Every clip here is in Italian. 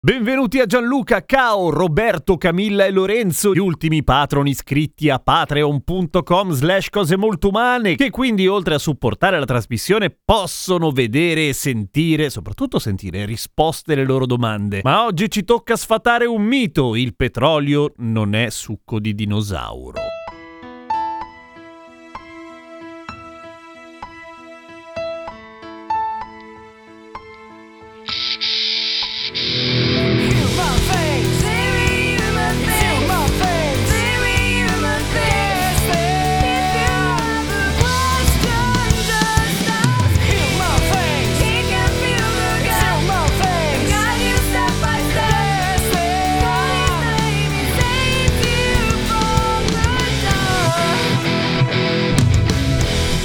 Benvenuti a Gianluca, Cao, Roberto, Camilla e Lorenzo, gli ultimi patron iscritti a patreon.com slash cose molto umane, che quindi oltre a supportare la trasmissione possono vedere e sentire, soprattutto sentire risposte alle loro domande. Ma oggi ci tocca sfatare un mito, il petrolio non è succo di dinosauro.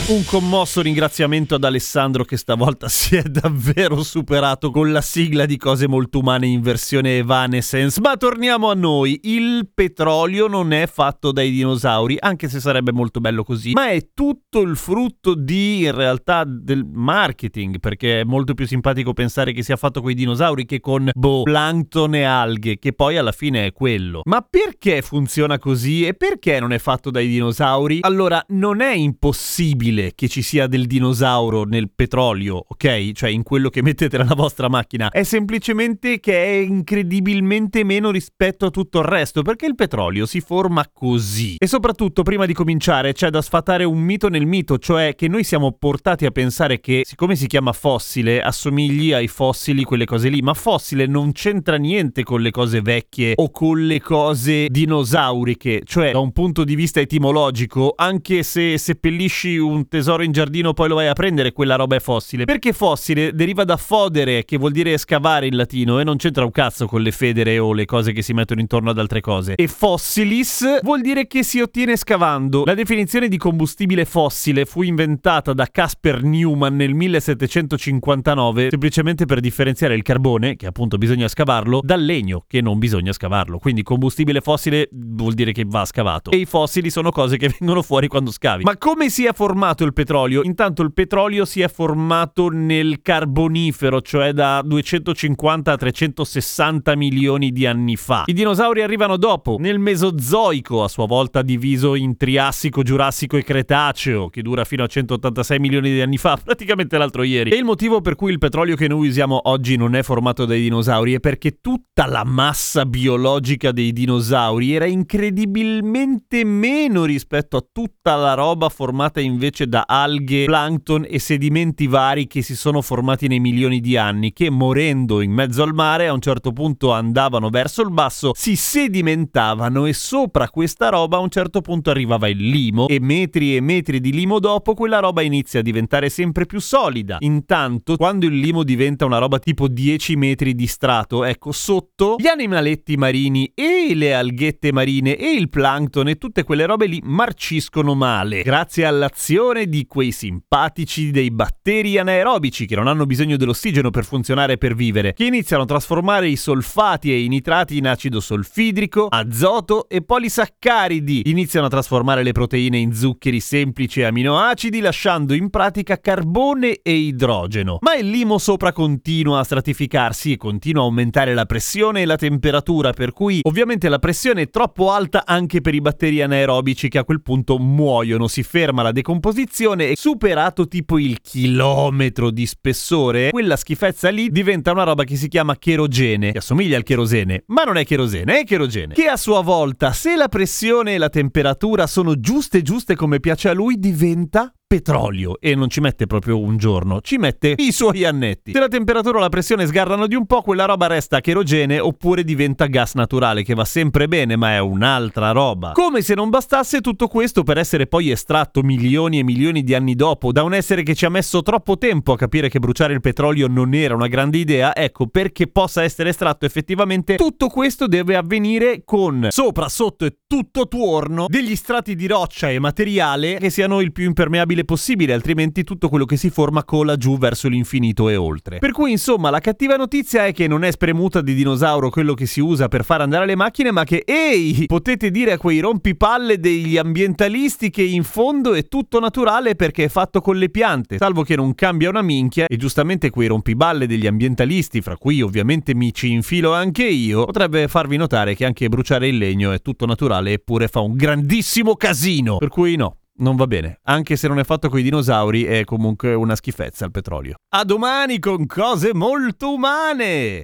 Un commosso ringraziamento ad Alessandro che stavolta si è davvero superato con la sigla di cose molto umane in versione Evanescence. Ma torniamo a noi. Il petrolio non è fatto dai dinosauri, anche se sarebbe molto bello così, ma è tutto il frutto di in realtà del marketing, perché è molto più simpatico pensare che sia fatto con i dinosauri che con boh, plankton e alghe, che poi alla fine è quello. Ma perché funziona così e perché non è fatto dai dinosauri? Allora, non è impossibile che ci sia del dinosauro nel petrolio, ok? Cioè in quello che mettete nella vostra macchina. È semplicemente che è incredibilmente meno rispetto a tutto il resto, perché il petrolio si forma così. E soprattutto, prima di cominciare, c'è da sfatare un mito nel mito, cioè che noi siamo portati a pensare che, siccome si chiama fossile, assomigli ai fossili, quelle cose lì, ma fossile non c'entra niente con le cose vecchie o con le cose dinosauriche, cioè da un punto di vista etimologico, anche se seppellisci un tesoro in giardino poi lo vai a prendere, quella roba è fossile. Perché fossile deriva da fodere, che vuol dire scavare in latino, e non c'entra un cazzo con le federe o le cose che si mettono intorno ad altre cose. E fossilis vuol dire che si ottiene scavando. La definizione di combustibile fossile fu inventata da Casper Newman nel 1759, semplicemente per differenziare il carbone, che appunto bisogna scavarlo, dal legno, che non bisogna scavarlo. Quindi combustibile fossile vuol dire che va scavato. E i fossili sono cose che vengono fuori quando scavi. Ma come si è formato il petrolio. Intanto il petrolio si è formato nel carbonifero, cioè da 250 a 360 milioni di anni fa. I dinosauri arrivano dopo, nel Mesozoico, a sua volta diviso in Triassico, Giurassico e Cretaceo, che dura fino a 186 milioni di anni fa, praticamente l'altro ieri. E il motivo per cui il petrolio che noi usiamo oggi non è formato dai dinosauri è perché tutta la massa biologica dei dinosauri era incredibilmente meno rispetto a tutta la roba formata invece da alghe, plankton e sedimenti vari che si sono formati nei milioni di anni, che morendo in mezzo al mare a un certo punto andavano verso il basso, si sedimentavano e sopra questa roba a un certo punto arrivava il limo e metri e metri di limo dopo quella roba inizia a diventare sempre più solida. Intanto, quando il limo diventa una roba tipo 10 metri di strato, ecco sotto gli animaletti marini e le alghette marine e il plankton e tutte quelle robe lì marciscono male grazie all'azione di quei simpatici dei batteri anaerobici che non hanno bisogno dell'ossigeno per funzionare e per vivere, che iniziano a trasformare i solfati e i nitrati in acido solfidrico, azoto e polisaccaridi, iniziano a trasformare le proteine in zuccheri semplici e aminoacidi, lasciando in pratica carbone e idrogeno. Ma il limo sopra continua a stratificarsi e continua a aumentare la pressione e la temperatura, per cui ovviamente la pressione è troppo alta anche per i batteri anaerobici che a quel punto muoiono, si ferma la decomposizione posizione e superato tipo il chilometro di spessore, quella schifezza lì diventa una roba che si chiama cherogene, che assomiglia al cherosene, ma non è cherosene, è cherogene, che a sua volta, se la pressione e la temperatura sono giuste giuste come piace a lui, diventa petrolio e non ci mette proprio un giorno, ci mette i suoi annetti. Se la temperatura o la pressione sgarrano di un po', quella roba resta cherogene oppure diventa gas naturale, che va sempre bene, ma è un'altra roba. Come se non bastasse tutto questo per essere poi estratto milioni e milioni di anni dopo da un essere che ci ha messo troppo tempo a capire che bruciare il petrolio non era una grande idea, ecco perché possa essere estratto effettivamente tutto questo deve avvenire con sopra, sotto e tutto tuorno degli strati di roccia e materiale che siano il più impermeabile possibile, altrimenti tutto quello che si forma cola giù verso l'infinito e oltre. Per cui insomma la cattiva notizia è che non è spremuta di dinosauro quello che si usa per far andare le macchine, ma che ehi, potete dire a quei rompipalle degli ambientalisti che in fondo è tutto naturale perché è fatto con le piante, salvo che non cambia una minchia e giustamente quei rompiballe degli ambientalisti, fra cui ovviamente mi ci infilo anche io, potrebbe farvi notare che anche bruciare il legno è tutto naturale eppure fa un grandissimo casino. Per cui no, non va bene. Anche se non è fatto con i dinosauri, è comunque una schifezza il petrolio. A domani con cose molto umane!